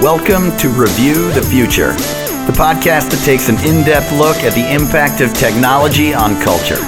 Welcome to Review the Future, the podcast that takes an in depth look at the impact of technology on culture.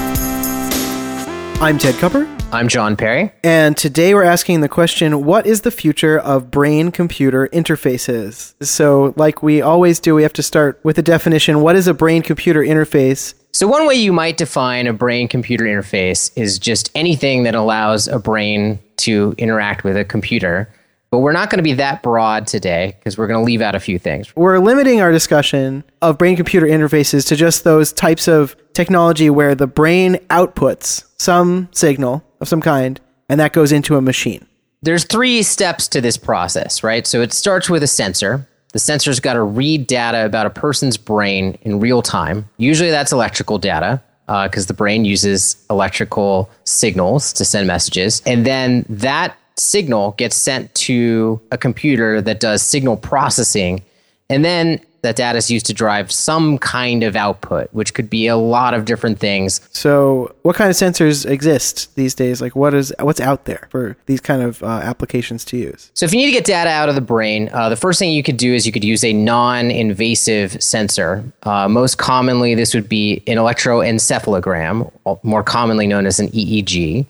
I'm Ted Kupper. I'm John Perry. And today we're asking the question what is the future of brain computer interfaces? So, like we always do, we have to start with a definition. What is a brain computer interface? So, one way you might define a brain computer interface is just anything that allows a brain to interact with a computer. But we're not going to be that broad today because we're going to leave out a few things. We're limiting our discussion of brain computer interfaces to just those types of technology where the brain outputs some signal of some kind and that goes into a machine. There's three steps to this process, right? So it starts with a sensor. The sensor's got to read data about a person's brain in real time. Usually that's electrical data because uh, the brain uses electrical signals to send messages. And then that signal gets sent to a computer that does signal processing. And then that data is used to drive some kind of output, which could be a lot of different things. So, what kind of sensors exist these days? Like, what is what's out there for these kind of uh, applications to use? So, if you need to get data out of the brain, uh, the first thing you could do is you could use a non-invasive sensor. Uh, most commonly, this would be an electroencephalogram, more commonly known as an EEG.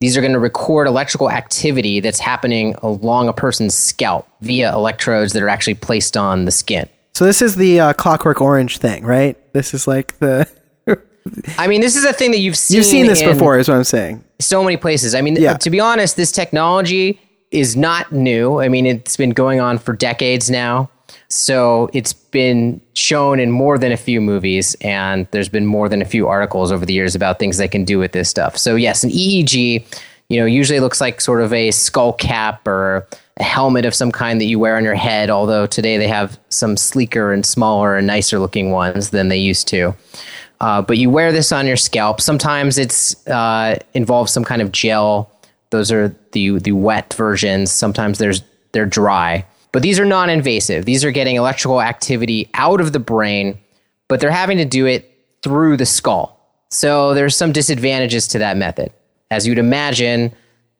These are going to record electrical activity that's happening along a person's scalp via electrodes that are actually placed on the skin. So this is the uh, Clockwork Orange thing, right? This is like the. I mean, this is a thing that you've seen. You've seen this before, is what I'm saying. So many places. I mean, yeah. to be honest, this technology is not new. I mean, it's been going on for decades now. So it's been shown in more than a few movies, and there's been more than a few articles over the years about things they can do with this stuff. So yes, an EEG, you know, usually looks like sort of a skull cap or a helmet of some kind that you wear on your head. Although today they have some sleeker and smaller and nicer looking ones than they used to. Uh, but you wear this on your scalp. Sometimes it's uh, involves some kind of gel. Those are the the wet versions. Sometimes there's they're dry. But these are non invasive. These are getting electrical activity out of the brain, but they're having to do it through the skull. So there's some disadvantages to that method. As you'd imagine,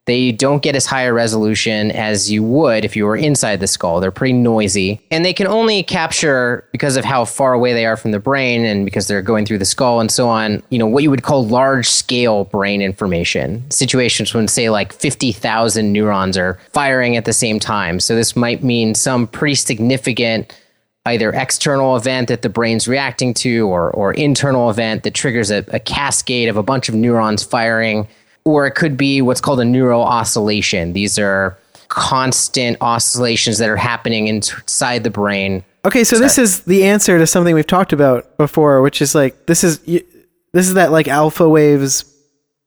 they don't get as high a resolution as you would if you were inside the skull. They're pretty noisy. And they can only capture, because of how far away they are from the brain and because they're going through the skull and so on, you know, what you would call large scale brain information. Situations when, say, like 50,000 neurons are firing at the same time. So this might mean some pretty significant either external event that the brain's reacting to or, or internal event that triggers a, a cascade of a bunch of neurons firing or it could be what's called a neural oscillation. These are constant oscillations that are happening inside the brain. Okay, so Sorry. this is the answer to something we've talked about before, which is like this is this is that like alpha waves,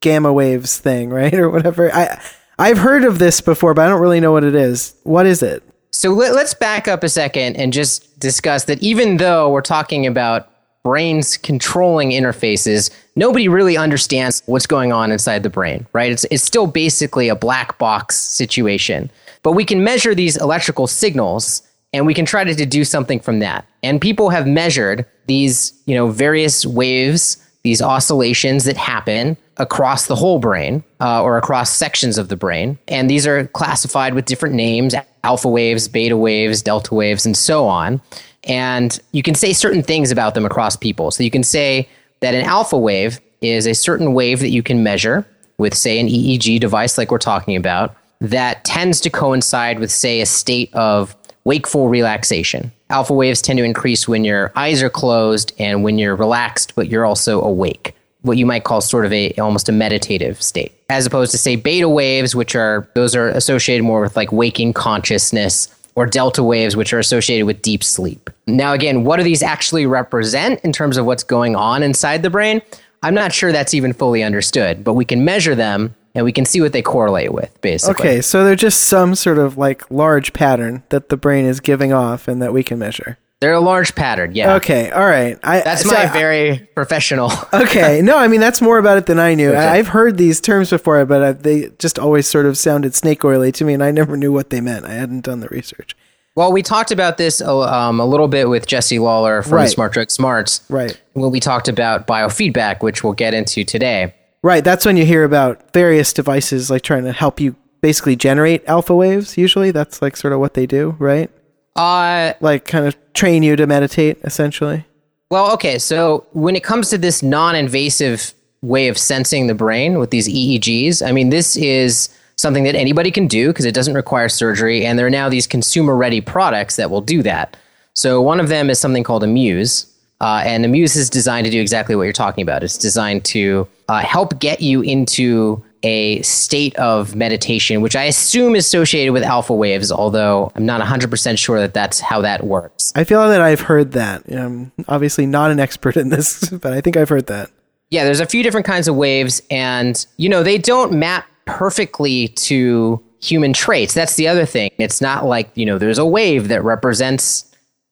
gamma waves thing, right, or whatever. I I've heard of this before, but I don't really know what it is. What is it? So let, us back up a second and just discuss that. Even though we're talking about brains controlling interfaces, nobody really understands what's going on inside the brain, right? It's, it's still basically a black box situation. But we can measure these electrical signals and we can try to do something from that. And people have measured these, you know, various waves, these oscillations that happen across the whole brain uh, or across sections of the brain. And these are classified with different names alpha waves, beta waves, delta waves, and so on. And you can say certain things about them across people. So you can say that an alpha wave is a certain wave that you can measure with, say, an EEG device like we're talking about that tends to coincide with, say, a state of wakeful relaxation. Alpha waves tend to increase when your eyes are closed and when you're relaxed, but you're also awake. What you might call sort of a almost a meditative state, as opposed to say beta waves, which are those are associated more with like waking consciousness or delta waves, which are associated with deep sleep. Now, again, what do these actually represent in terms of what's going on inside the brain? I'm not sure that's even fully understood, but we can measure them and we can see what they correlate with, basically. Okay, so they're just some sort of like large pattern that the brain is giving off and that we can measure. They're a large pattern, yeah. Okay, all right. I, that's so my I, very professional. okay, no, I mean that's more about it than I knew. Okay. I, have heard these terms before, but I, they just always sort of sounded snake oily to me, and I never knew what they meant. I hadn't done the research. Well, we talked about this um, a little bit with Jesse Lawler from right. Smart Drug Smarts. Right. When we talked about biofeedback, which we'll get into today. Right. That's when you hear about various devices like trying to help you basically generate alpha waves. Usually, that's like sort of what they do, right? Uh, like kind of train you to meditate, essentially. Well, okay. So when it comes to this non-invasive way of sensing the brain with these EEGs, I mean, this is something that anybody can do because it doesn't require surgery, and there are now these consumer-ready products that will do that. So one of them is something called a Muse, uh, and a Muse is designed to do exactly what you're talking about. It's designed to uh, help get you into a state of meditation, which I assume is associated with alpha waves, although I'm not 100% sure that that's how that works. I feel that I've heard that. I'm obviously not an expert in this, but I think I've heard that. Yeah, there's a few different kinds of waves, and, you know, they don't map perfectly to human traits. That's the other thing. It's not like, you know, there's a wave that represents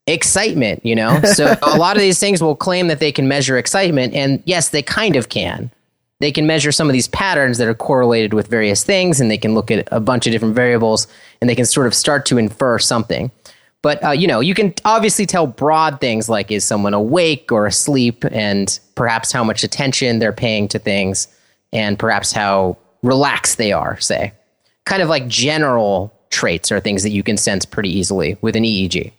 excitement, you know? So a lot of these things will claim that they can measure excitement, and yes, they kind of can. They can measure some of these patterns that are correlated with various things, and they can look at a bunch of different variables, and they can sort of start to infer something. But uh, you know, you can obviously tell broad things like is someone awake or asleep, and perhaps how much attention they're paying to things, and perhaps how relaxed they are. Say, kind of like general traits are things that you can sense pretty easily with an EEG.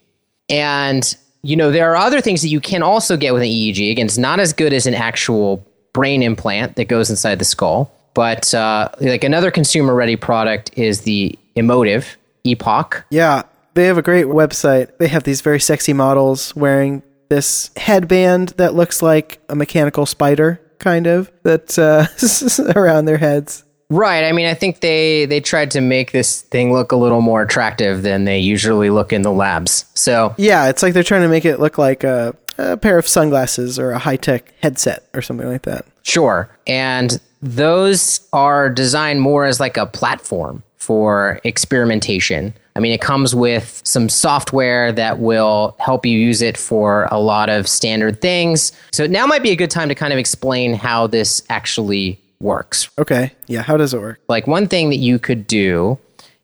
And you know, there are other things that you can also get with an EEG. Again, it's not as good as an actual brain implant that goes inside the skull. But uh, like another consumer ready product is the Emotiv EPOC. Yeah, they have a great website. They have these very sexy models wearing this headband that looks like a mechanical spider, kind of, that's uh, around their heads. Right. I mean, I think they they tried to make this thing look a little more attractive than they usually look in the labs. So yeah, it's like they're trying to make it look like a, a pair of sunglasses or a high tech headset or something like that. Sure. And those are designed more as like a platform for experimentation. I mean, it comes with some software that will help you use it for a lot of standard things. So now might be a good time to kind of explain how this actually works. Okay. Yeah. How does it work? Like one thing that you could do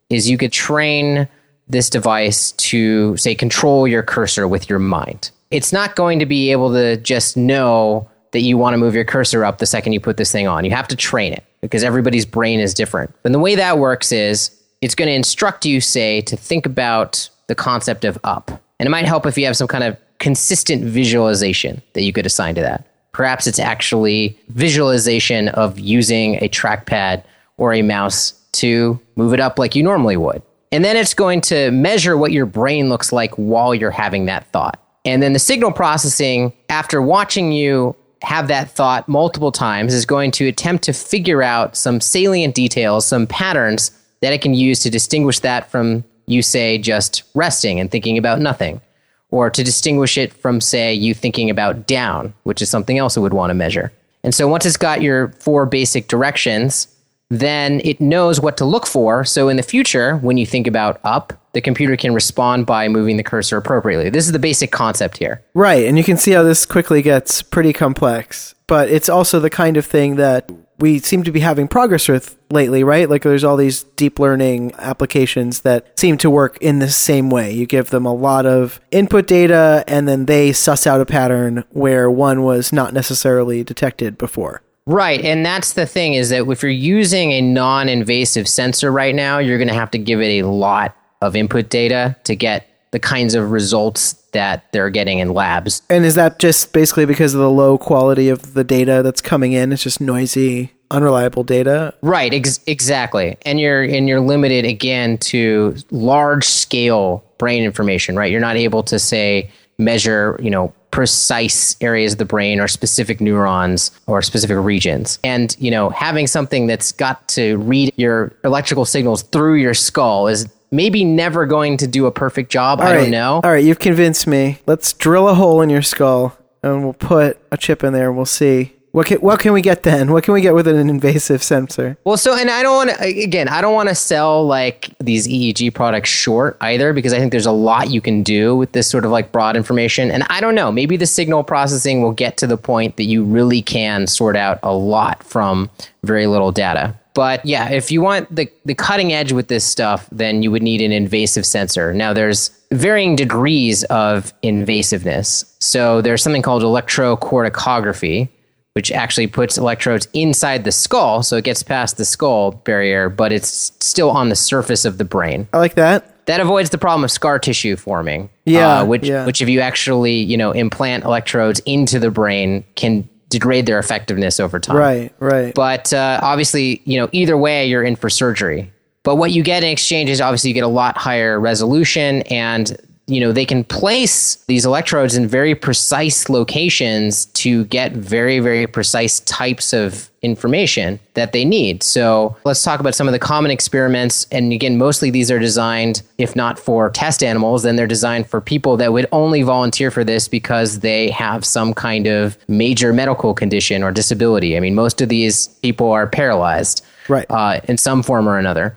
is you could train this device to, say, control your cursor with your mind. It's not going to be able to just know that you want to move your cursor up the second you put this thing on. You have to train it because everybody's brain is different. And the way that works is it's going to instruct you, say, to think about the concept of up. And it might help if you have some kind of consistent visualization that you could assign to that. Perhaps it's actually visualization of using a trackpad or a mouse to move it up like you normally would. And then it's going to measure what your brain looks like while you're having that thought. And then the signal processing, after watching you have that thought multiple times, is going to attempt to figure out some salient details, some patterns that it can use to distinguish that from you, say, just resting and thinking about nothing or to distinguish it from, say, you thinking about down, which is something else it would want to measure. And so once it's got your four basic directions, then it knows what to look for. So in the future, when you think about up, the computer can respond by moving the cursor appropriately. This is the basic concept here. Right. And you can see how this quickly gets pretty complex. But it's also the kind of thing that we seem to be having progress with lately, right? Like there's all these deep learning applications that seem to work in the same way. You give them a lot of input data and then they suss out a pattern where one was not necessarily detected before. Right. And that's the thing is that if you're using a non invasive sensor right now, you're going to have to give it a lot of input data to get the kinds of results that they're getting in labs. And is that just basically because of the low quality of the data that's coming in? It's just noisy, unreliable data. Right, ex- exactly. And you're and you're limited again to large scale brain information, right? You're not able to say measure, you know, precise areas of the brain or specific neurons or specific regions. And, you know, having something that's got to read your electrical signals through your skull is maybe never going to do a perfect job. All I right. don't know. All right, you've convinced me. Let's drill a hole in your skull and we'll put a chip in there and we'll see. What can, what can we get then? What can we get with an invasive sensor? Well, so, and I don't want to, again, I don't want to sell like these EEG products short either because I think there's a lot you can do with this sort of like broad information. And I don't know, maybe the signal processing will get to the point that you really can sort out a lot from very little data. But yeah, if you want the, the cutting edge with this stuff, then you would need an invasive sensor. Now, there's varying degrees of invasiveness. So there's something called electrocorticography, which actually puts electrodes inside the skull. So it gets past the skull barrier, but it's still on the surface of the brain. I like that. that avoids the problem of scar tissue forming. Yeah, uh, which yeah. which if you actually you know implant electrodes into the brain can degrade their effectiveness over time. Right, right. But uh, obviously, you know, either way, you're in for surgery. But what you get in exchange is obviously you get a lot higher resolution and you know they can place these electrodes in very precise locations to get very very precise types of information that they need. So let's talk about some of the common experiments. And again mostly these are designed if not for test animals then they're designed for people that would only volunteer for this because they have some kind of major medical condition or disability. I mean most of these people are paralyzed right. uh, in some form or another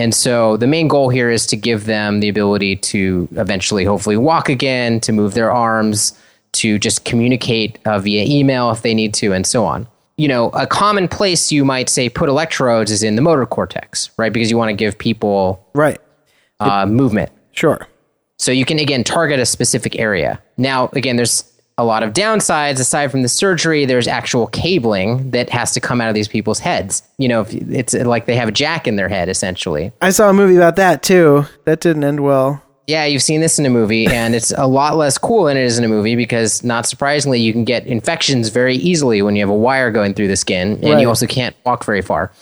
and so the main goal here is to give them the ability to eventually, hopefully, walk again, to move their arms, to just communicate uh, via email if they need to, and so on. You know, a common place you might say put electrodes is in the motor cortex, right? Because you want to give people right uh, movement. Sure. So you can again target a specific area. Now, again, there's a lot of downsides. Aside from the surgery there's actual cabling that has to come out of these people's heads. You know it's like they have a jack in their head essentially. I saw a movie about that too. That didn't end well. Yeah you've seen this in a movie and it's a lot less cool than it is in a movie because not surprisingly you can get infections very easily when you have a wire going through the skin and right. you also can't walk very far.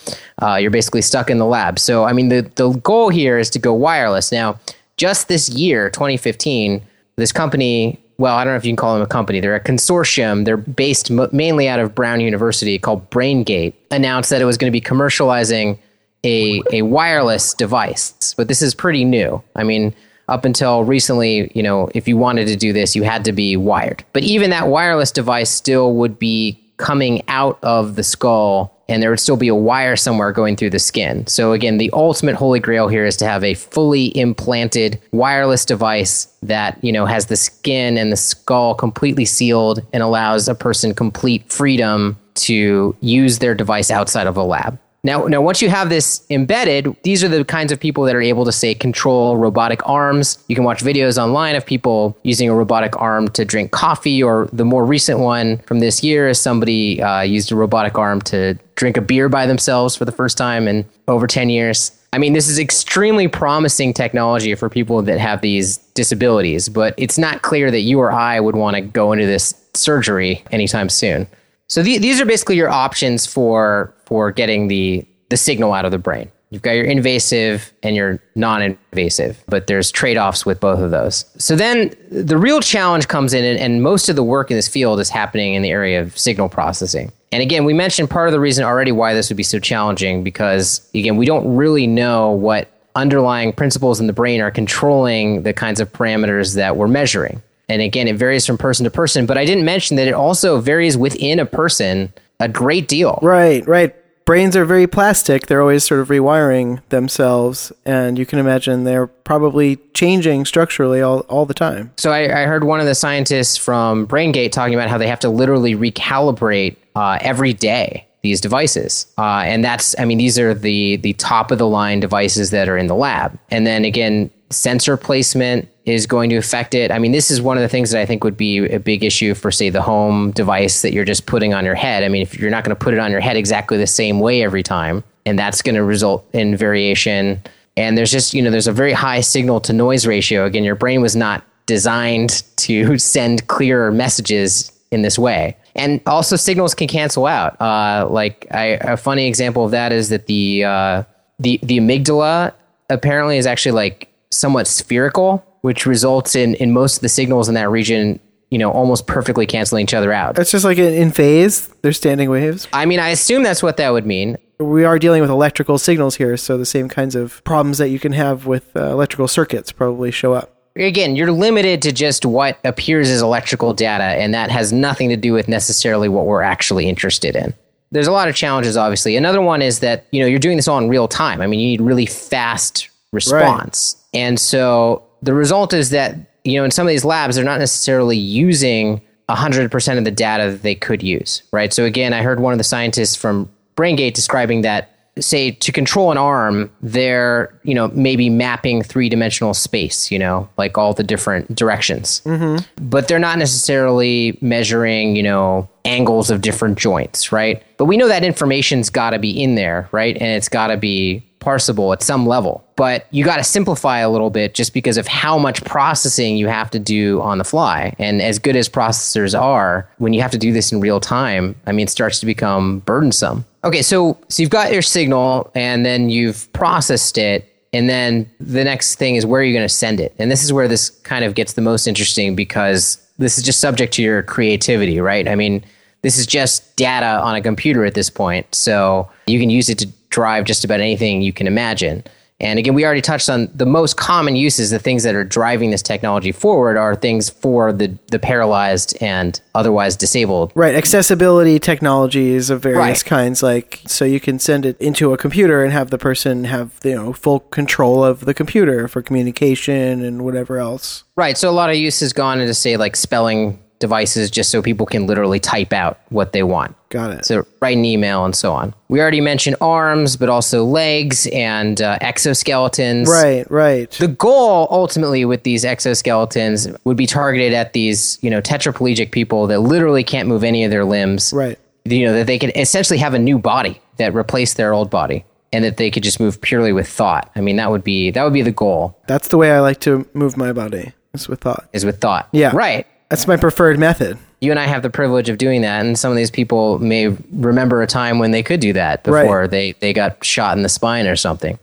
Uh, you're basically stuck in the lab. So i mean the, the goal here is to go wireless. Now just this year 2015 this company well, I don't know if you can call them a company. They're a consortium. They're based mainly out of Brown University called BrainGate, announced that it was going to be commercializing a, a wireless device. But this is pretty new. I mean, up until recently, you know, if you wanted to do this, you had to be wired. But even that wireless device still would be coming out of the skull and there would still be a wire somewhere going through the skin. So again, the ultimate holy grail here is to have a fully implanted wireless device that, you know, has the skin and the skull completely sealed and allows a person complete freedom to use their device outside of a lab. Now, now, once you have this embedded, these are the kinds of people that are able to say control robotic arms. You can watch videos online of people using a robotic arm to drink coffee, or the more recent one from this year is somebody uh, used a robotic arm to drink a beer by themselves for the first time in over 10 years. I mean, this is extremely promising technology for people that have these disabilities, but it's not clear that you or I would want to go into this surgery anytime soon. So the, these are basically your options for for getting the the signal out of the brain. You've got your invasive and your non-invasive, but there's trade-offs with both of those. So then the real challenge comes in, and, and most of the work in this field is happening in the area of signal processing. And again, we mentioned part of the reason already why this would be so challenging because again, we don't really know what underlying principles in the brain are controlling the kinds of parameters that we're measuring. And again, it varies from person to person, but I didn't mention that it also varies within a person a great deal. Right, right. Brains are very plastic. They're always sort of rewiring themselves. And you can imagine they're probably changing structurally all, all the time. So I, I heard one of the scientists from BrainGate talking about how they have to literally recalibrate uh, every day these devices. Uh, and that's, I mean, these are the the top of the line devices that are in the lab. And then again, sensor placement is going to affect it. I mean, this is one of the things that I think would be a big issue for, say, the home device that you're just putting on your head. I mean, if you're not going to put it on your head exactly the same way every time, and that's going to result in variation. And there's just, you know, there's a very high signal to noise ratio. Again, your brain was not designed to send clearer messages in this way. And also, signals can cancel out. Uh, like I, a funny example of that is that the uh, the the amygdala apparently is actually like somewhat spherical which results in in most of the signals in that region you know almost perfectly canceling each other out. It's just like in phase they're standing waves. I mean i assume that's what that would mean. We are dealing with electrical signals here so the same kinds of problems that you can have with uh, electrical circuits probably show up. Again you're limited to just what appears as electrical data and that has nothing to do with necessarily what we're actually interested in. There's a lot of challenges obviously. Another one is that you know you're doing this all in real time. I mean you need really fast response. Right. and so the result is that you know in some of these labs they're not necessarily using 100% of the data that they could use right? So again i heard one of the scientists from braingate describing that say to control an arm they're you know maybe mapping three-dimensional space you know like all the different directions. Mm-hmm. but they're not necessarily measuring you know angles of different joints right? But we know that information's got to be in there right? And it's got to be parsable at some level. But you got to simplify a little bit just because of how much processing you have to do on the fly. And as good as processors are, when you have to do this in real time, I mean, it starts to become burdensome. Okay, so so you've got your signal and then you've processed it and then the next thing is where are you going to send it? And this is where this kind of gets the most interesting because this is just subject to your creativity, right? I mean, this is just data on a computer at this point. So you can use it to drive just about anything you can imagine. And again, we already touched on the most common uses, the things that are driving this technology forward are things for the, the paralyzed and otherwise disabled. Right. Accessibility technologies of various right. kinds, like so you can send it into a computer and have the person have, you know, full control of the computer for communication and whatever else. Right. So a lot of use has gone into say like spelling devices just so people can literally type out what they want. Got it. So write an email and so on. We already mentioned arms, but also legs and uh, exoskeletons. Right, right. The goal ultimately with these exoskeletons would be targeted at these, you know, tetraplegic people that literally can't move any of their limbs. Right. You know, that they can essentially have a new body that replaced their old body and that they could just move purely with thought. I mean, that would be that would be the goal. That's the way I like to move my body. Is with thought. Is with thought. Yeah. Right. That's my preferred method. You and I have the privilege of doing that, and some of these people may remember a time when they could do that before right. they, they got shot in the spine or something.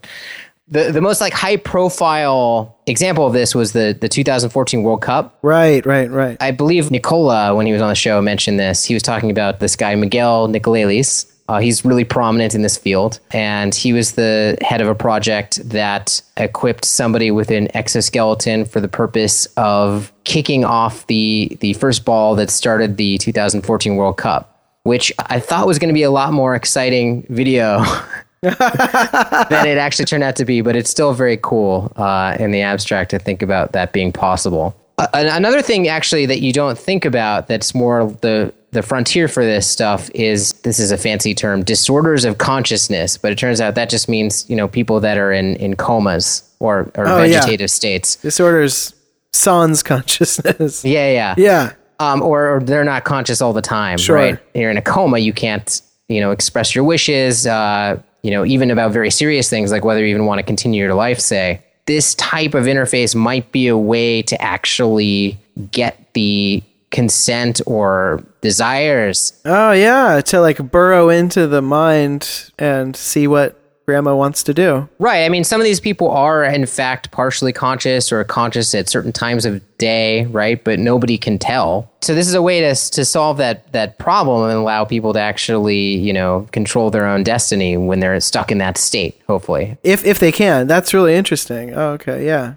The the most like high profile example of this was the the 2014 World Cup. Right, right, right. I believe Nicola, when he was on the show, mentioned this. He was talking about this guy Miguel Nicolelis, uh, he's really prominent in this field, and he was the head of a project that equipped somebody with an exoskeleton for the purpose of kicking off the the first ball that started the 2014 World Cup, which I thought was going to be a lot more exciting video. than it actually turned out to be, but it's still very cool uh, in the abstract to think about that being possible. Uh, another thing, actually, that you don't think about that's more the the frontier for this stuff is this is a fancy term disorders of consciousness but it turns out that just means you know people that are in in comas or or oh, vegetative yeah. states. Disorders sans consciousness. Yeah yeah. Yeah. Um, or, or, they're not conscious all the time sure. right? You're in a coma you can't you know express your wishes uh, you know even about very serious things like whether you even want to continue your life say. This type of interface might be a way to actually get the consent or desires. Oh yeah, to like burrow into the mind and see what grandma wants to do. Right. I mean, some of these people are in fact partially conscious or conscious at certain times of day, right? But nobody can tell. So this is a way to to solve that that problem and allow people to actually, you know, control their own destiny when they're stuck in that state, hopefully. If if they can. That's really interesting. Oh, okay, yeah.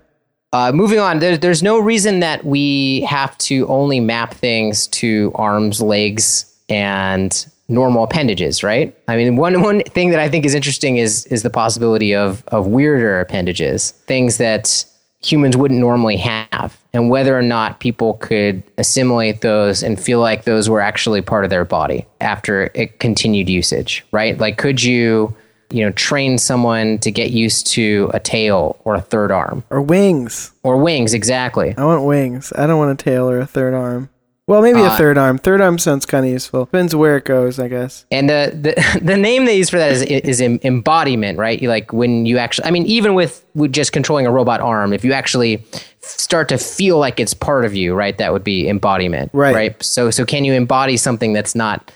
Uh, moving on, there, there's no reason that we have to only map things to arms, legs, and normal appendages, right? I mean, one one thing that I think is interesting is is the possibility of of weirder appendages, things that humans wouldn't normally have, and whether or not people could assimilate those and feel like those were actually part of their body after it continued usage, right? Like, could you you know, train someone to get used to a tail or a third arm. Or wings. Or wings, exactly. I want wings. I don't want a tail or a third arm. Well, maybe uh, a third arm. Third arm sounds kind of useful. Depends where it goes, I guess. And the the, the name they use for that is is embodiment, right? You like when you actually. I mean, even with, with just controlling a robot arm, if you actually start to feel like it's part of you, right? That would be embodiment, right? Right. So so can you embody something that's not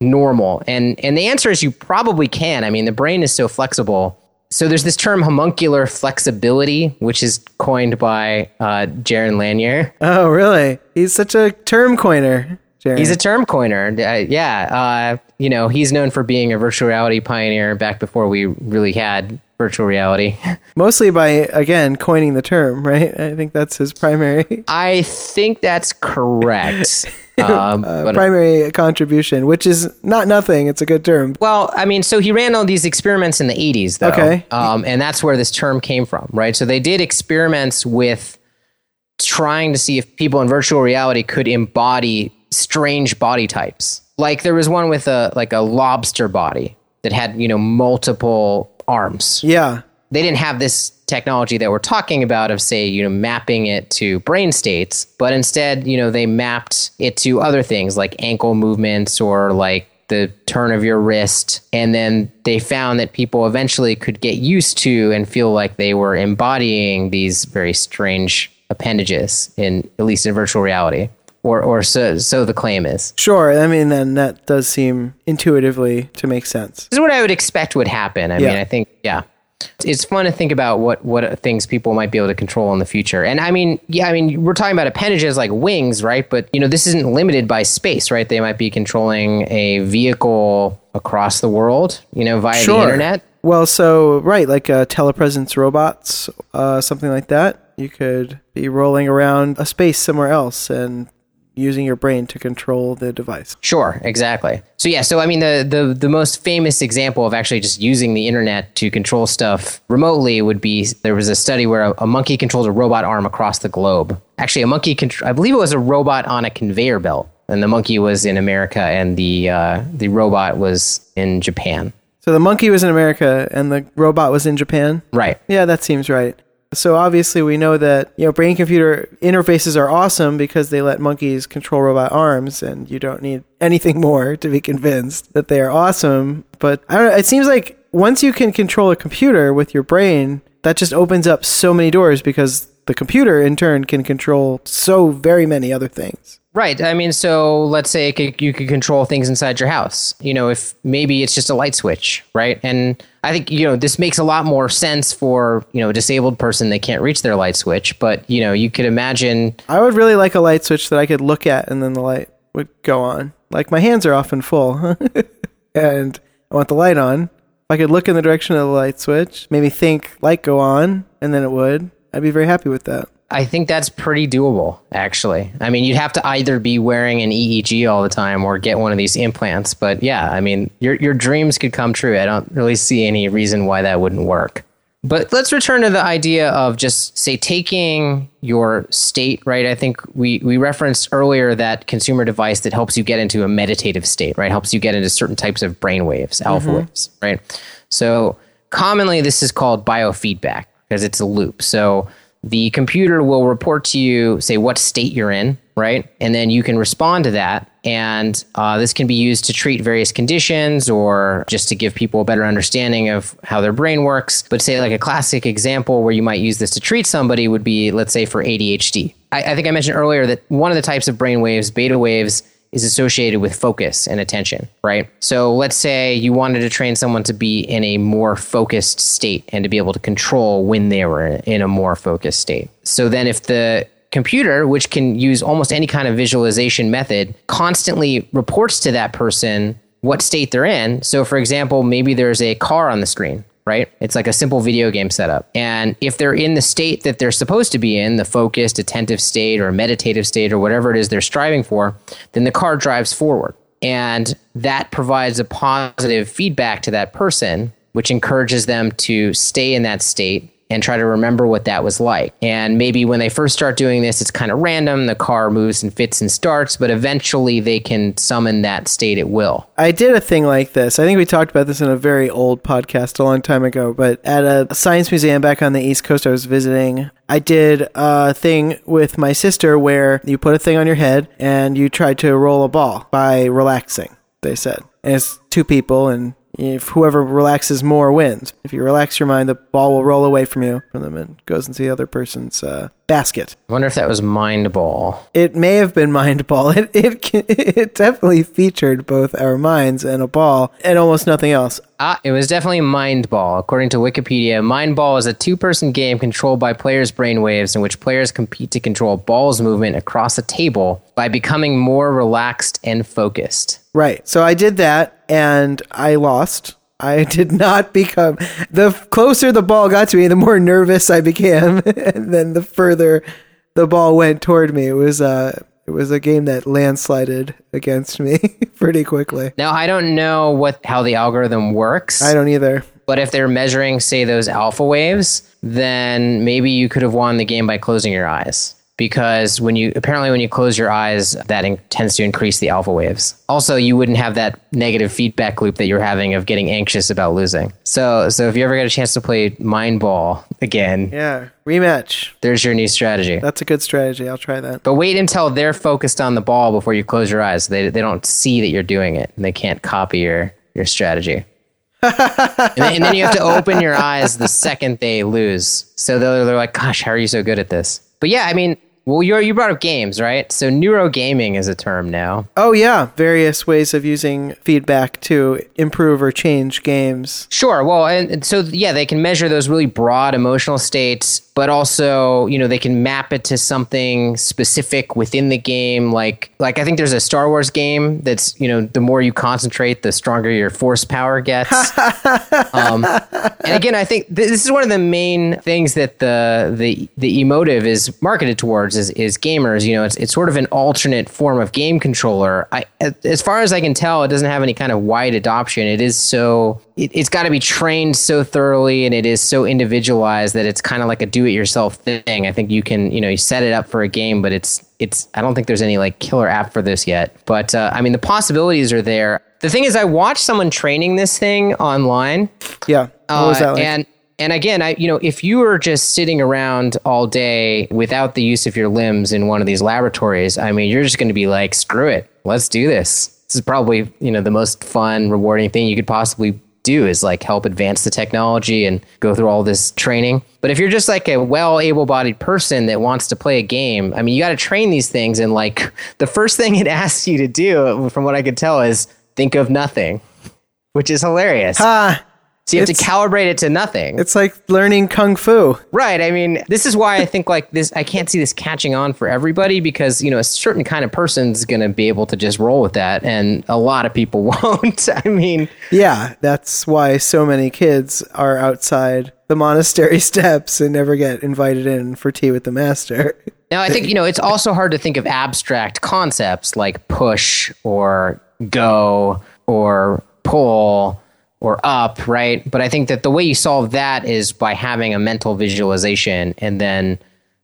normal? And and the answer is you probably can. I mean, the brain is so flexible. So there's this term homuncular flexibility, which is coined by uh, Jaron Lanier. Oh, really? He's such a term coiner. Jaron. He's a term coiner. Uh, yeah. Uh, you know, he's known for being a virtual reality pioneer back before we really had virtual reality. Mostly by, again, coining the term, right? I think that's his primary. I think that's correct. Um, uh, primary contribution, which is not nothing. It's a good term. Well, I mean, so he ran all these experiments in the 80s, though. Okay. Um, and that's where this term came from, right? So they did experiments with trying to see if people in virtual reality could embody strange body types. Like there was one with a like a lobster body that had, you know, multiple arms. Yeah. They didn't have this technology that we're talking about of say, you know, mapping it to brain states, but instead, you know, they mapped it to other things like ankle movements or like the turn of your wrist. And then they found that people eventually could get used to and feel like they were embodying these very strange appendages in at least in virtual reality. Or, or so, so the claim is. Sure. I mean, then that does seem intuitively to make sense. This is what I would expect would happen. I yeah. mean, I think, yeah it's fun to think about what what things people might be able to control in the future. And I mean, yeah, I mean, we're talking about appendages like wings, right? But you know, this isn't limited by space, right? They might be controlling a vehicle across the world, you know, via sure. the internet. Well, so right, like uh, telepresence robots, uh, something like that. You could be rolling around a space somewhere else and using your brain to control the device. Sure, exactly. So yeah, so I mean the the the most famous example of actually just using the internet to control stuff remotely would be there was a study where a, a monkey controlled a robot arm across the globe. Actually, a monkey I believe it was a robot on a conveyor belt, and the monkey was in America and the uh, the robot was in Japan. So the monkey was in America and the robot was in Japan? Right. Yeah, that seems right. So obviously we know that, you know, brain computer interfaces are awesome because they let monkeys control robot arms and you don't need anything more to be convinced that they are awesome. But I don't know, it seems like once you can control a computer with your brain, that just opens up so many doors because the computer in turn can control so very many other things. Right. I mean, so let's say could, you could control things inside your house. You know, if maybe it's just a light switch, right? And I think, you know, this makes a lot more sense for, you know, a disabled person that can't reach their light switch. But, you know, you could imagine. I would really like a light switch that I could look at and then the light would go on. Like my hands are often full and I want the light on. If I could look in the direction of the light switch, maybe think light go on and then it would. I'd be very happy with that. I think that's pretty doable, actually. I mean, you'd have to either be wearing an EEG all the time or get one of these implants. But yeah, I mean, your your dreams could come true. I don't really see any reason why that wouldn't work. But let's return to the idea of just say taking your state, right? I think we we referenced earlier that consumer device that helps you get into a meditative state, right? Helps you get into certain types of brain waves, alpha mm-hmm. waves, right? So commonly this is called biofeedback because it's a loop. So the computer will report to you, say, what state you're in, right? And then you can respond to that. And uh, this can be used to treat various conditions or just to give people a better understanding of how their brain works. But say, like a classic example where you might use this to treat somebody would be, let's say, for ADHD. I, I think I mentioned earlier that one of the types of brain waves, beta waves, is associated with focus and attention, right? So let's say you wanted to train someone to be in a more focused state and to be able to control when they were in a more focused state. So then if the computer, which can use almost any kind of visualization method, constantly reports to that person what state they're in. So, for example, maybe there's a car on the screen, right? It's like a simple video game setup. And if they're in the state that they're supposed to be in, the focused, attentive state or meditative state or whatever it is they're striving for, then the car drives forward. And that provides a positive feedback to that person, which encourages them to stay in that state and try to remember what that was like. And maybe when they first start doing this, it's kind of random. The car moves and fits and starts, but eventually they can summon that state at will. I did a thing like this. I think we talked about this in a very old podcast a long time ago, but at a science museum back on the East Coast I was visiting, I did a thing with my sister where you put a thing on your head and you try to roll a ball by relaxing, they said. And it's two people and if whoever relaxes more wins. If you relax your mind, the ball will roll away from you from them and goes into the other person's uh, basket. I wonder if that was Mind Ball. It may have been Mind Ball. It, it it definitely featured both our minds and a ball and almost nothing else. Ah, it was definitely Mind Ball. According to Wikipedia, Mind Ball is a two-person game controlled by players' brainwaves in which players compete to control ball's movement across a table by becoming more relaxed and focused. Right. So I did that and I lost. I did not become the closer the ball got to me, the more nervous I became, and then the further the ball went toward me. It was uh it was a game that landslided against me pretty quickly. Now I don't know what how the algorithm works. I don't either. But if they're measuring, say, those alpha waves, then maybe you could have won the game by closing your eyes. Because when you apparently when you close your eyes that in, tends to increase the alpha waves. Also you wouldn't have that negative feedback loop that you're having of getting anxious about losing. So so if you ever get a chance to play mind ball again yeah rematch. there's your new strategy. That's a good strategy. I'll try that. But wait until they're focused on the ball before you close your eyes. They, they don't see that you're doing it. And they can't copy your your strategy. And, then, and, then, you have to open your eyes the second they lose. So they're, they're like gosh how are you so good at this? But yeah i mean well, you you brought up games, right? So neurogaming is a term now. Oh yeah, various ways of using feedback to improve or change games. Sure. Well, and, and so yeah, they can measure those really broad emotional states but also you know they can map it to something specific within the game like like i think there's a star wars game that's you know the more you concentrate the stronger your force power gets um, and again i think this is one of the main things that the the the Emotiv is marketed towards is, is gamers you know it's, it's sort of an alternate form of game controller I, as far as i can tell it doesn't have any kind of wide adoption it is so it, has got to be trained so thoroughly and it is so individualized that it's kind of like a do-it-yourself thing. I think you can, you know, you set it up for a game, but it's it's. I don't think there's any like killer app for this yet. But uh, I mean, the possibilities are there. The thing is, I watched someone training this thing online. Yeah, what was that like? And and again, I you know, if you were just sitting around all day without the use of your limbs in one of these laboratories, I mean, you're just going to be like, screw it, let's do this. This is probably you know the most fun, rewarding thing you could possibly do is like help advance the technology and go through all this training. But if you're just like a well able bodied person that wants to play a game, I mean, you got to train these things. And like the first thing it asks you to do, from what I could tell, is think of nothing, which is hilarious. Ha! So you have it's, to calibrate it to nothing. It's like learning kung fu. Right. I mean, this is why I think like this I can't see this catching on for everybody because, you know, a certain kind of person's going to be able to just roll with that and a lot of people won't. I mean, yeah, that's why so many kids are outside the monastery steps and never get invited in for tea with the master. Now, I think, you know, it's also hard to think of abstract concepts like push or go or pull or up, right? But I think that the way you solve that is by having a mental visualization and then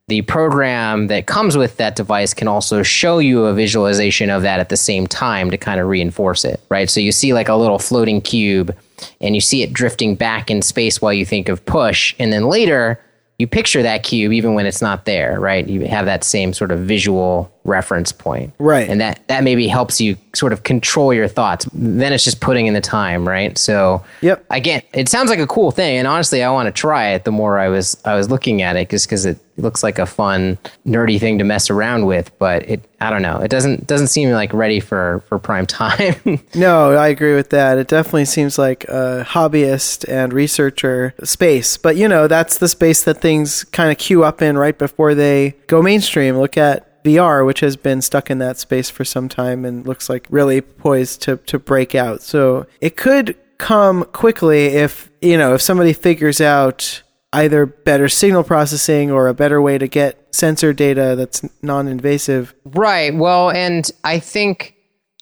the program that comes with that device can also show you a visualization of that at the same time to kind of reinforce it, right? So you see like a little floating cube and you see it drifting back in space while you think of push and then later you picture that cube even when it's not there, right? You have that same sort of visual reference point. Right. And that, that maybe helps you sort of control your thoughts. Then it's just putting in the time, right? So yep. again, it sounds like a cool thing. And honestly, I want to try it the more I was, I was looking at it just because it looks like a fun, nerdy thing to mess around with, but it, I don't know. It doesn't, doesn't seem like ready for, for prime time. no, I agree with that. It definitely seems like a hobbyist and researcher space, but you know, that's the space that things kind of queue up in right before they go mainstream. Look at VR, which has been stuck in that space for some time and looks like really poised to, to break out. So it could come quickly if, you know, if somebody figures out either better signal processing or a better way to get sensor data that's non invasive. Right. Well, and I think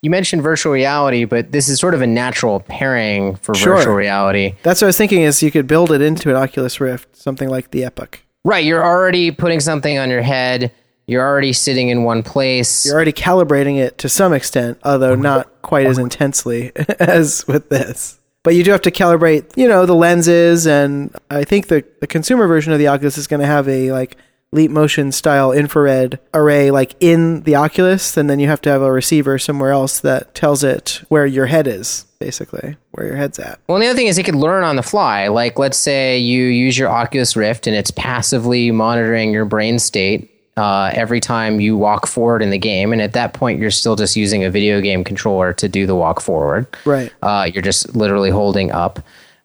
you mentioned virtual reality, but this is sort of a natural pairing for sure. virtual reality. That's what I was thinking is you could build it into an Oculus Rift, something like the EPOC. Right. You're already putting something on your head you're already sitting in one place. You're already calibrating it to some extent, although not quite as intensely as with this. But you do have to calibrate, you know, the lenses, and I think the, the consumer version of the Oculus is going to have a like leap motion style infrared array like in the Oculus, and then you have to have a receiver somewhere else that tells it where your head is, basically, where your head's at. Well, the other thing is it could learn on the fly. Like, let's say you use your Oculus Rift and it's passively monitoring your brain state uh, every time you walk forward in the game. And at that point, you're still just using a video game controller to do the walk forward. Right. Uh, you're just literally holding up.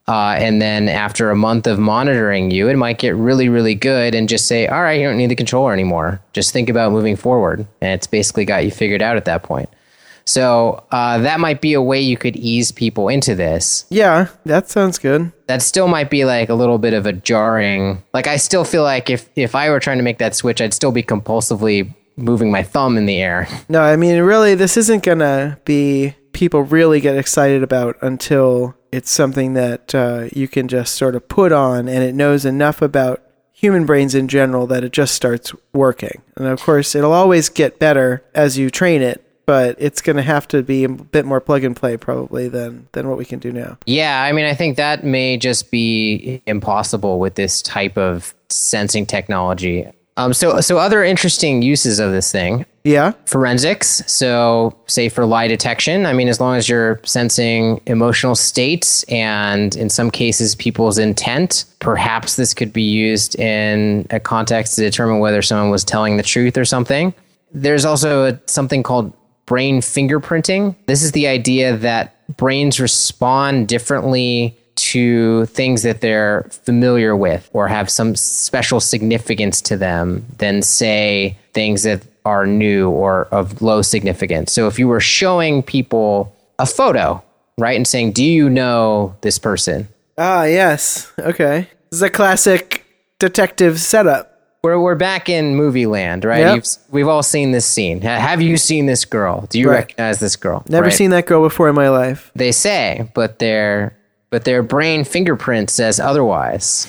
Uh, and then after a month of monitoring you, it might get really, really good and just say, all right, you don't need the controller anymore. Just think about moving forward. And it's basically got you figured out at that point. So uh, that might be a way you could ease people into this. Yeah, that sounds good. That still might be like a little bit of a jarring. Like I still feel like if if I were trying to make that switch, I'd still be compulsively moving my thumb in the air. No, I mean really, this isn't gonna be people really get excited about until it's something that uh, you can just sort of put on and it knows enough about human brains in general that it just starts working. And of course, it'll always get better as you train it, but it's going to have to be a bit more plug and play probably than than what we can do now. Yeah, I mean, I think that may just be impossible with this type of sensing technology. Um, so, so other interesting uses of this thing. Yeah. Forensics. So, say for lie detection. I mean, as long as you're sensing emotional states and in some cases people's intent, perhaps this could be used in a context to determine whether someone was telling the truth or something. There's also a, something called brain fingerprinting. This is the idea that brains respond differently to things that they're familiar with or have some special significance to them than, say, things that are new or of low significance. So if you were showing people a photo, right, and saying, Do you know this person? Ah, yes. Okay. This is a classic detective setup. We're, we're back in movie land, right? Yep. we've all seen this scene. Have you seen this girl? Do you Right. recognize this girl? Never Right. seen that girl before in my life. They say, but their but their brain fingerprint says otherwise.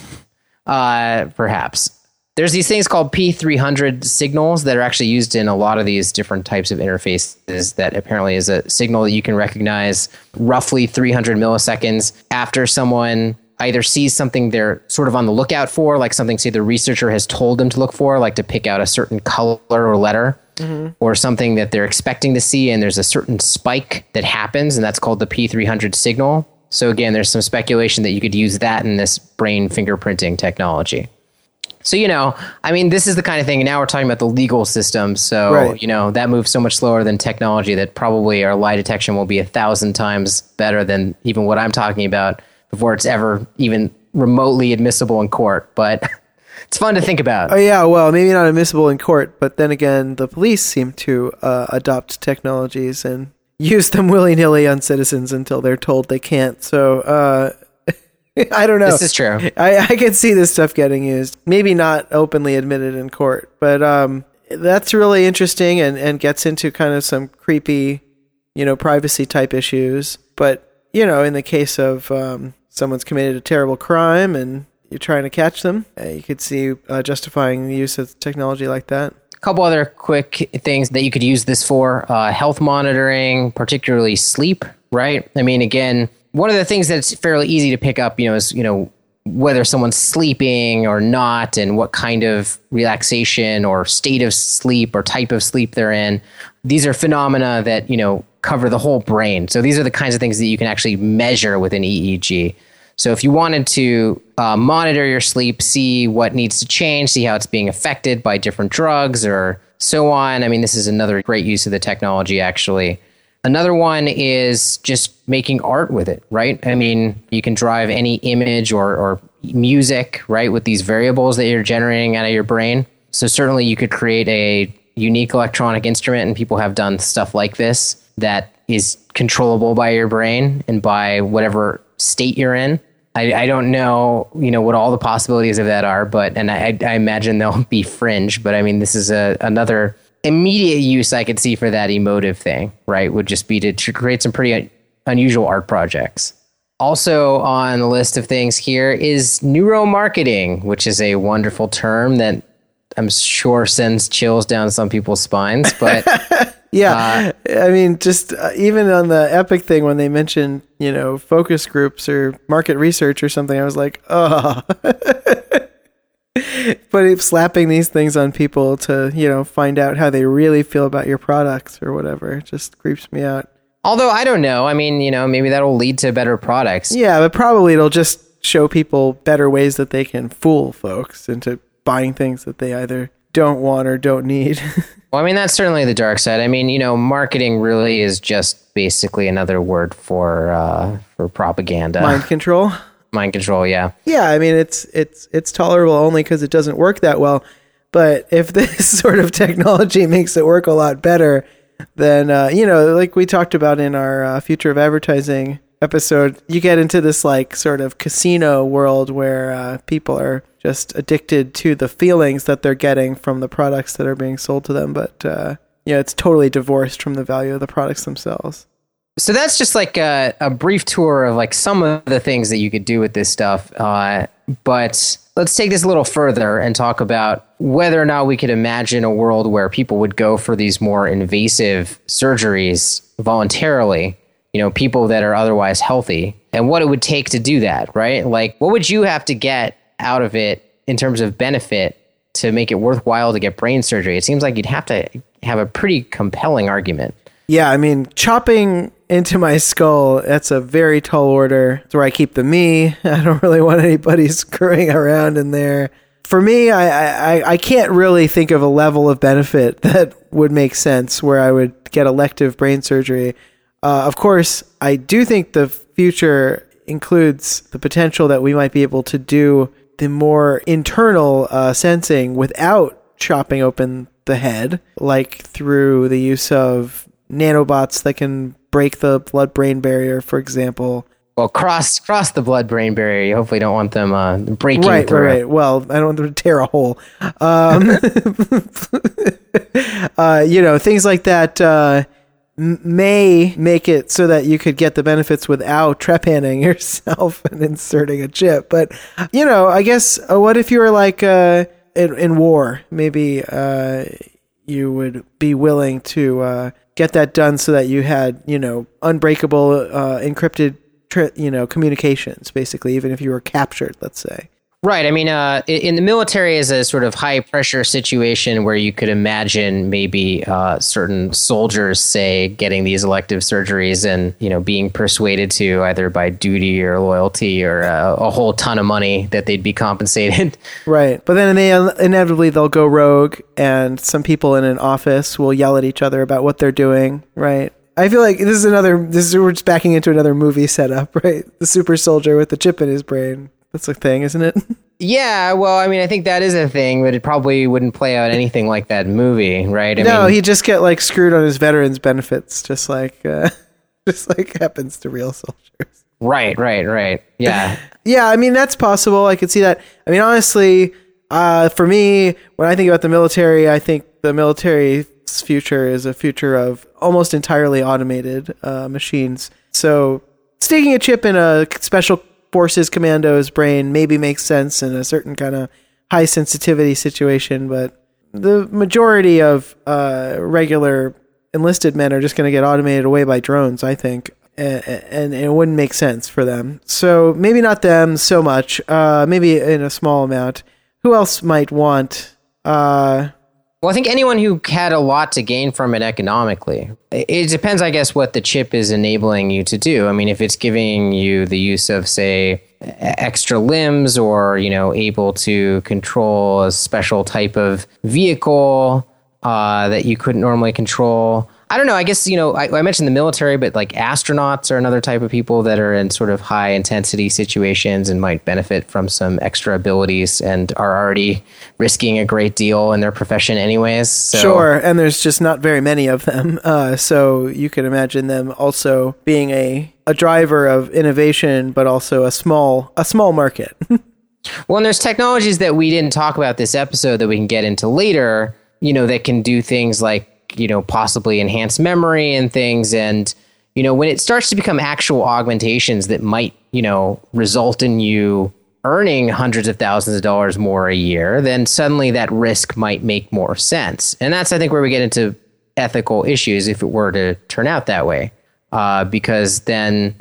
Uh, perhaps there's these things called P300 signals that are actually used in a lot of these different types of interfaces. That apparently is a signal that you can recognize roughly 300 milliseconds after someone either sees something they're sort of on the lookout for, like something say the researcher has told them to look for, like to pick out a certain color or letter mm-hmm. or something that they're expecting to see, and there's a certain spike that happens, and that's called the P300 signal. So, again, there's some speculation that you could use that in this brain fingerprinting technology. So, you know, I mean, this is the kind of thing, and now we're talking about the legal system. So, Right. you know, that moves so much slower than technology that probably our lie detection will be a thousand times better than even what I'm talking about before it's ever even remotely admissible in court. But it's fun to think about. Oh yeah, well, maybe not admissible in court, but then again, the police seem to uh, adopt technologies and use them willy nilly on citizens until they're told they can't. So uh, I don't know. This is true. I, I can see this stuff getting used. Maybe not openly admitted in court, but um, that's really interesting and, and gets into kind of some creepy, you know, privacy type issues. But, you know, in the case of um, someone's committed a terrible crime and you're trying to catch them, uh, you could see uh, justifying the use of technology like that. A couple other quick things that you could use this for uh, health monitoring, particularly sleep, right? I mean, again, one of the things that's fairly easy to pick up, you know, is, you know, whether someone's sleeping or not and what kind of relaxation or state of sleep or type of sleep they're in. These are phenomena that, you know, cover the whole brain. So these are the kinds of things that you can actually measure with an EEG. So if you wanted to uh, monitor your sleep, see what needs to change, see how it's being affected by different drugs or so on. I mean, this is another great use of the technology, actually. Another one is just making art with it, right? I mean, you can drive any image or, or music, right, with these variables that you're generating out of your brain. So certainly you could create a unique electronic instrument, and people have done stuff like this that is controllable by your brain and by whatever state you're in. I, I don't know, you know, what all the possibilities of that are, but and I, I imagine they'll be fringe. But I mean, this is a another immediate use I could see for that Emotiv thing, right? Would just be to, create some pretty un- unusual art projects. Also on the list of things here is neuromarketing, which is a wonderful term that I'm sure sends chills down some people's spines, but Yeah, I mean, just uh, even on the EPOC thing when they mentioned, you know, focus groups or market research or something, I was like, oh. but it's slapping these things on people to, you know, find out how they really feel about your products or whatever just creeps me out. although I don't know, I mean, you know, maybe that'll lead to better products. Yeah, but probably it'll just show people better ways that they can fool folks into buying things that they either don't want or don't need. Well, I mean, that's certainly the dark side. I mean, you know, marketing really is just basically another word for uh, for propaganda, Mind control. mind control. Yeah. Yeah, I mean it's it's it's tolerable only because it doesn't work that well. But if this sort of technology makes it work a lot better, then uh, you know, like we talked about in our uh, future of advertising episode, you get into this like sort of casino world where uh, people are just addicted to the feelings that they're getting from the products that are being sold to them. But uh, it's totally divorced from the value of the products themselves. So that's just like a, a brief tour of like some of the things that you could do with this stuff. Uh, but let's take this a little further and talk about whether or not we could imagine a world where people would go for these more invasive surgeries voluntarily, you know, people that are otherwise healthy, and what it would take to do that, right? Like, what would you have to get out of it in terms of benefit to make it worthwhile to get brain surgery? It seems like you'd have to have a pretty compelling argument. Yeah, I mean, chopping into my skull, that's a very tall order. It's where I keep the me. I don't really want anybody screwing around in there. For me, I, I, I can't really think of a level of benefit that would make sense where I would get elective brain surgery. Uh, of course, I do think the future includes the potential that we might be able to do the more internal uh, sensing without chopping open the head, like through the use of nanobots that can break the blood brain barrier, for example. Well, cross cross the blood brain barrier. You hopefully don't want them uh, breaking right, through. Right, right. Well, I don't want them to tear a hole. Um, uh, you know, things like that uh, may make it so that you could get the benefits without trepanning yourself and inserting a chip. But you know, I guess uh, what if you were like uh, in, in, war? Maybe uh, you would be willing to get that done so that you had you know unbreakable uh, encrypted you know communications basically even if you were captured let's say Right. I mean, uh, in the military is a sort of high pressure situation where you could imagine maybe uh, certain soldiers, say, getting these elective surgeries and you know being persuaded to either by duty or loyalty or uh, a whole ton of money that they'd be compensated. Right. But then they inevitably they'll go rogue, and some people in an office will yell at each other about what they're doing. Right. I feel like this is another. This is we're just backing into another movie setup, right? The super soldier with the chip in his brain. That's a thing, isn't it? Yeah, well, I mean, I think that is a thing, but it probably wouldn't play out anything like that movie, right? I no, mean, he'd just get like screwed on his veterans benefits, just like uh, just like happens to real soldiers. Right, right, right. Yeah, yeah. I mean, that's possible. I could see that. I mean, honestly, uh, for me, when I think about the military, I think the military's future is a future of almost entirely automated uh, machines. So, sticking a chip in a special forces commando's brain maybe makes sense in a certain kind of high sensitivity situation, but the majority of uh, regular enlisted men are just going to get automated away by drones, I think. And, and, it wouldn't make sense for them. So maybe not them so much. Uh, maybe in a small amount. Who else might want? Uh, well, I think anyone who had a lot to gain from it economically. It depends, I guess, what the chip is enabling you to do. I mean, if it's giving you the use of, say, extra limbs or, you know, able to control a special type of vehicle uh, that you couldn't normally control, I don't know. I guess, you know, I, I, mentioned the military, but like astronauts are another type of people that are in sort of high intensity situations and might benefit from some extra abilities and are already risking a great deal in their profession, anyways. So. Sure. And there's just not very many of them. Uh, so you can imagine them also being a, a driver of innovation, but also a small, a small market. well, and there's technologies that we didn't talk about this episode that we can get into later, you know, that can do things like you know, possibly enhance memory and things. And, you know, when it starts to become actual augmentations that might, you know, result in you earning hundreds of thousands of dollars more a year, then suddenly that risk might make more sense. And that's, I think, where we get into ethical issues if it were to turn out that way. Uh, because then,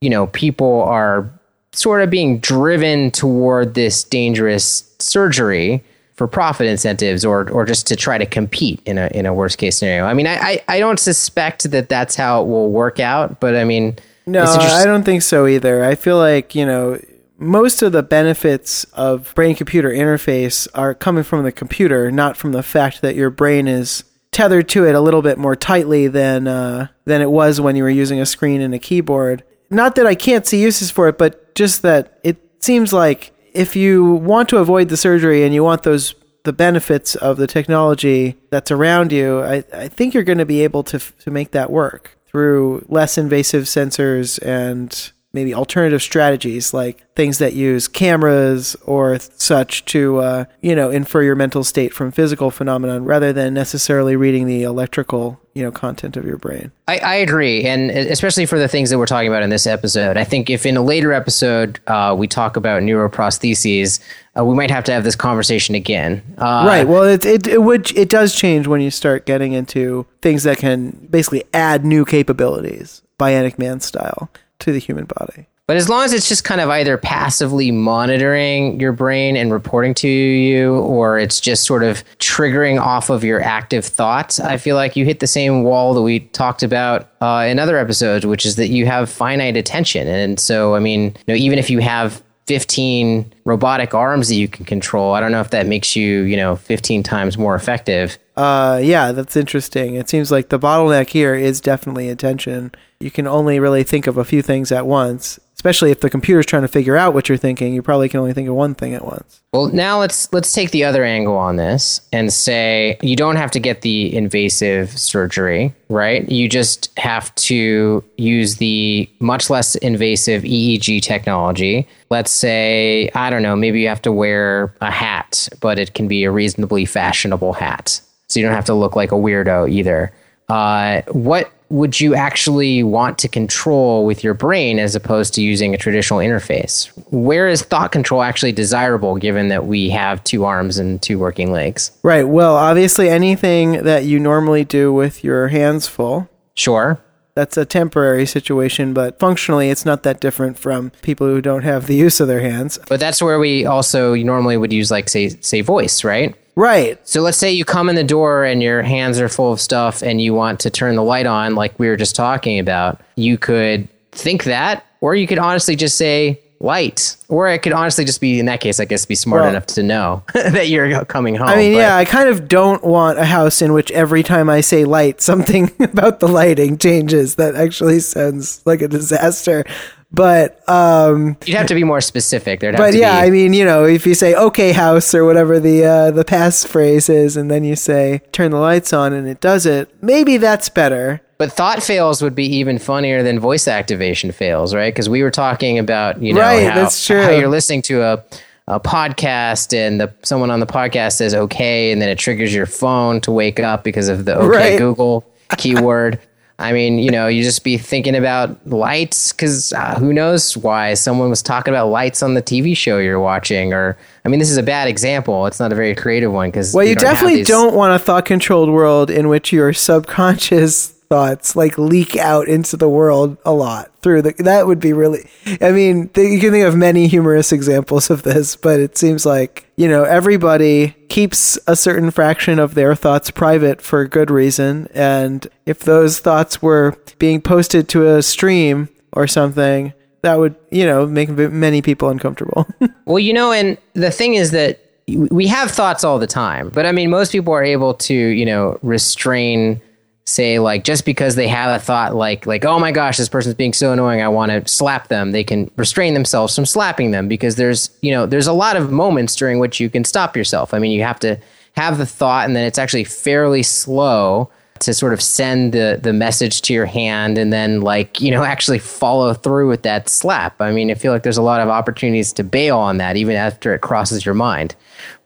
you know, people are sort of being driven toward this dangerous surgery for profit incentives or or just to try to compete in a in a worst case scenario. I mean, I I, I don't suspect that that's how it will work out, but I mean, no, I don't think so either. I feel like you know most of the benefits of brain computer interface are coming from the computer, not from the fact that your brain is tethered to it a little bit more tightly than uh, than it was when you were using a screen and a keyboard. Not that I can't see uses for it, but just that it seems like if you want to avoid the surgery and you want those the benefits of the technology that's around you, I, I think you're going to be able to to make that work through less invasive sensors and maybe alternative strategies like things that use cameras or such to uh, you know infer your mental state from physical phenomenon rather than necessarily reading the electrical you know content of your brain. I, I, agree, and especially for the things that we're talking about in this episode. I think if in a later episode uh, we talk about neuroprostheses, uh, we might have to have this conversation again. Uh, right. Well, it, it it would it does change when you start getting into things that can basically add new capabilities, bionic man style, to the human body. But as long as it's just kind of either passively monitoring your brain and reporting to you, or it's just sort of triggering off of your active thoughts, I feel like you hit the same wall that we talked about uh, in other episodes, which is that you have finite attention. And so, I mean, you know, even if you have 15 robotic arms that you can control, I don't know if that makes you, you know, 15 times more effective. Uh, yeah, that's interesting. It seems like the bottleneck here is definitely attention. You can only really think of a few things at once especially if the computer's trying to figure out what you're thinking, you probably can only think of one thing at once. Well, now let's let's take the other angle on this and say you don't have to get the invasive surgery, right? You just have to use the much less invasive EEG technology. Let's say, I don't know, maybe you have to wear a hat, but it can be a reasonably fashionable hat. So you don't have to look like a weirdo either. Uh, what would you actually want to control with your brain as opposed to using a traditional interface? Where is thought control actually desirable given that we have two arms and two working legs? Right. Well, obviously, anything that you normally do with your hands full. Sure. That's a temporary situation, but functionally, it's not that different from people who don't have the use of their hands. But that's where we also normally would use, like, say, say voice, right? Right. So let's say you come in the door and your hands are full of stuff and you want to turn the light on, like we were just talking about. You could think that, or you could honestly just say light. Or it could honestly just be, in that case, I guess, be smart well, enough to know that you're coming home. I mean, but. yeah, I kind of don't want a house in which every time I say light, something about the lighting changes. That actually sounds like a disaster. But um, you'd have to be more specific. There'd but yeah, be... I mean, you know, if you say "okay, house" or whatever the uh, the pass phrase is, and then you say "turn the lights on" and it does it, maybe that's better. But thought fails would be even funnier than voice activation fails, right? Because we were talking about you know right, how, that's true. how you're listening to a a podcast and the someone on the podcast says okay and then it triggers your phone to wake up because of the okay right. Google keyword. I mean, you know, you just be thinking about lights because uh, who knows why someone was talking about lights on the TV show you're watching. Or, I mean, this is a bad example. It's not a very creative one because. Well, you, you don't definitely don't want a thought controlled world in which your subconscious thoughts like leak out into the world a lot through the that would be really i mean th- you can think of many humorous examples of this but it seems like you know everybody keeps a certain fraction of their thoughts private for good reason. And if those thoughts were being posted to a stream or something that would you know make many people uncomfortable. Well you know and the thing is that we have thoughts all the time but i mean most people are able to you know restrain say like just because they have a thought like like oh my gosh this person's being so annoying i want to slap them they can restrain themselves from slapping them because there's you know there's a lot of moments during which you can stop yourself. I mean you have to have the thought and then it's actually fairly slow to sort of send the the message to your hand and then like you know actually follow through with that slap. I mean i feel like there's a lot of opportunities to bail on that even after it crosses your mind.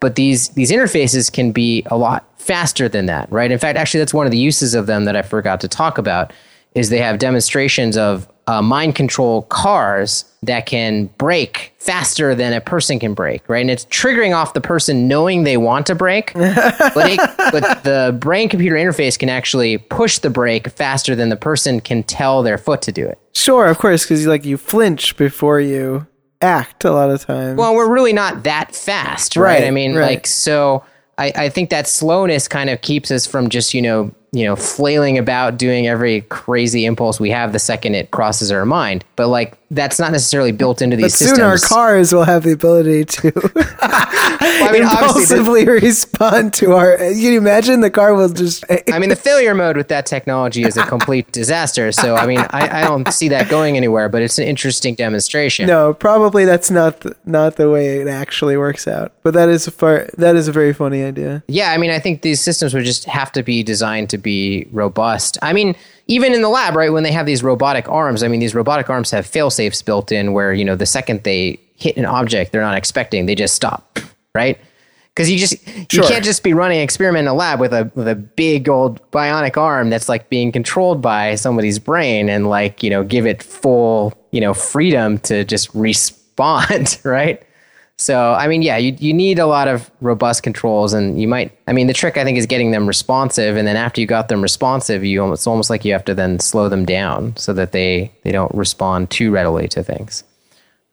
But these these interfaces can be a lot faster than that, right? In fact, actually, that's one of the uses of them that I forgot to talk about. Is they have demonstrations of uh, mind control cars that can brake faster than a person can brake, right? And it's triggering off the person knowing they want to brake, but, it, but the brain computer interface can actually push the brake faster than the person can tell their foot to do it. Sure, of course, because like you flinch before you act a lot of times. Well, we're really not that fast, right? right I mean, right. like so I, I think that slowness kind of keeps us from just, you know, you know, flailing about doing every crazy impulse we have the second it crosses our mind. But like that's not necessarily built into these but systems. Soon our cars will have the ability to well, I mean, impulsively respond to our. Can you imagine the car will just? I mean, the failure mode with that technology is a complete disaster. So I mean, I, I don't see that going anywhere. But it's an interesting demonstration. No, probably that's not the, not the way it actually works out. But that is a far, that is a very funny idea. Yeah, I mean, I think these systems would just have to be designed to be robust. I mean, even in the lab, right, when they have these robotic arms, I mean, these robotic arms have fail safes built in where, you know, the second they hit an object they're not expecting, they just stop, right? because you just you can't just be running an experiment in a lab with a with a big old bionic arm that's like being controlled by somebody's brain and like you know give it full you know freedom to just respond right so i mean yeah you, you need a lot of robust controls and you might i mean the trick i think is getting them responsive and then after you got them responsive you almost, it's almost like you have to then slow them down so that they they don't respond too readily to things.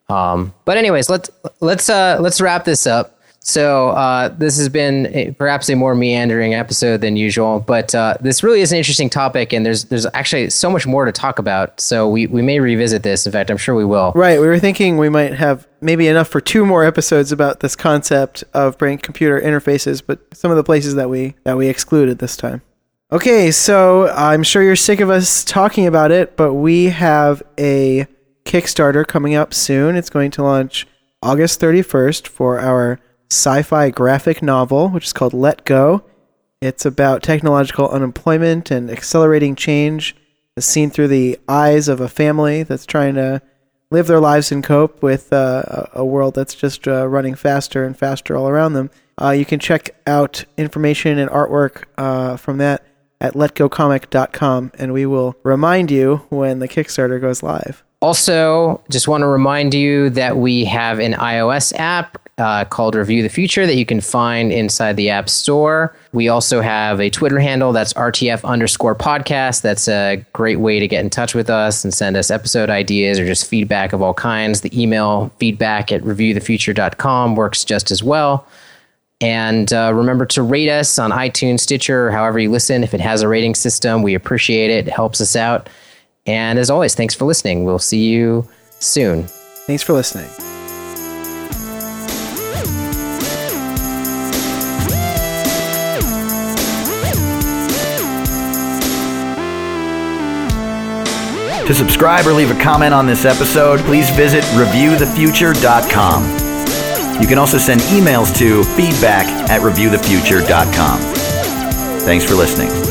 Um, but anyways let's let's uh let's wrap this up so uh, this has been a, perhaps a more meandering episode than usual, but uh, this really is an interesting topic, and there's there's actually so much more to talk about. So we, we may revisit this. In fact, I'm sure we will. Right. We were thinking we might have maybe enough for two more episodes about this concept of brain computer interfaces, but some of the places that we that we excluded this time. Okay, so I'm sure you're sick of us talking about it, but we have a Kickstarter coming up soon. It's going to launch August 31st for our sci fi graphic novel, which is called Let Go. It's about technological unemployment and accelerating change as seen through the eyes of a family that's trying to live their lives and cope with uh, a world that's just uh, running faster and faster all around them. Uh, you can check out information and artwork uh, from that at letgocomic.com, and we will remind you when the Kickstarter goes live. Also, just want to remind you that we have an iOS app uh, called Review the Future that you can find inside the App Store. We also have a Twitter handle that's RTF underscore podcast. That's a great way to get in touch with us and send us episode ideas or just feedback of all kinds. The email feedback at reviewthefuture.com works just as well. And uh, remember to rate us on iTunes, Stitcher, or however you listen. If it has a rating system, we appreciate it. It helps us out. And as always, thanks for listening. We'll see you soon. Thanks for listening. To subscribe or leave a comment on this episode, please visit reviewthefuture.com. You can also send emails to feedback at reviewthefuture.com. Thanks for listening.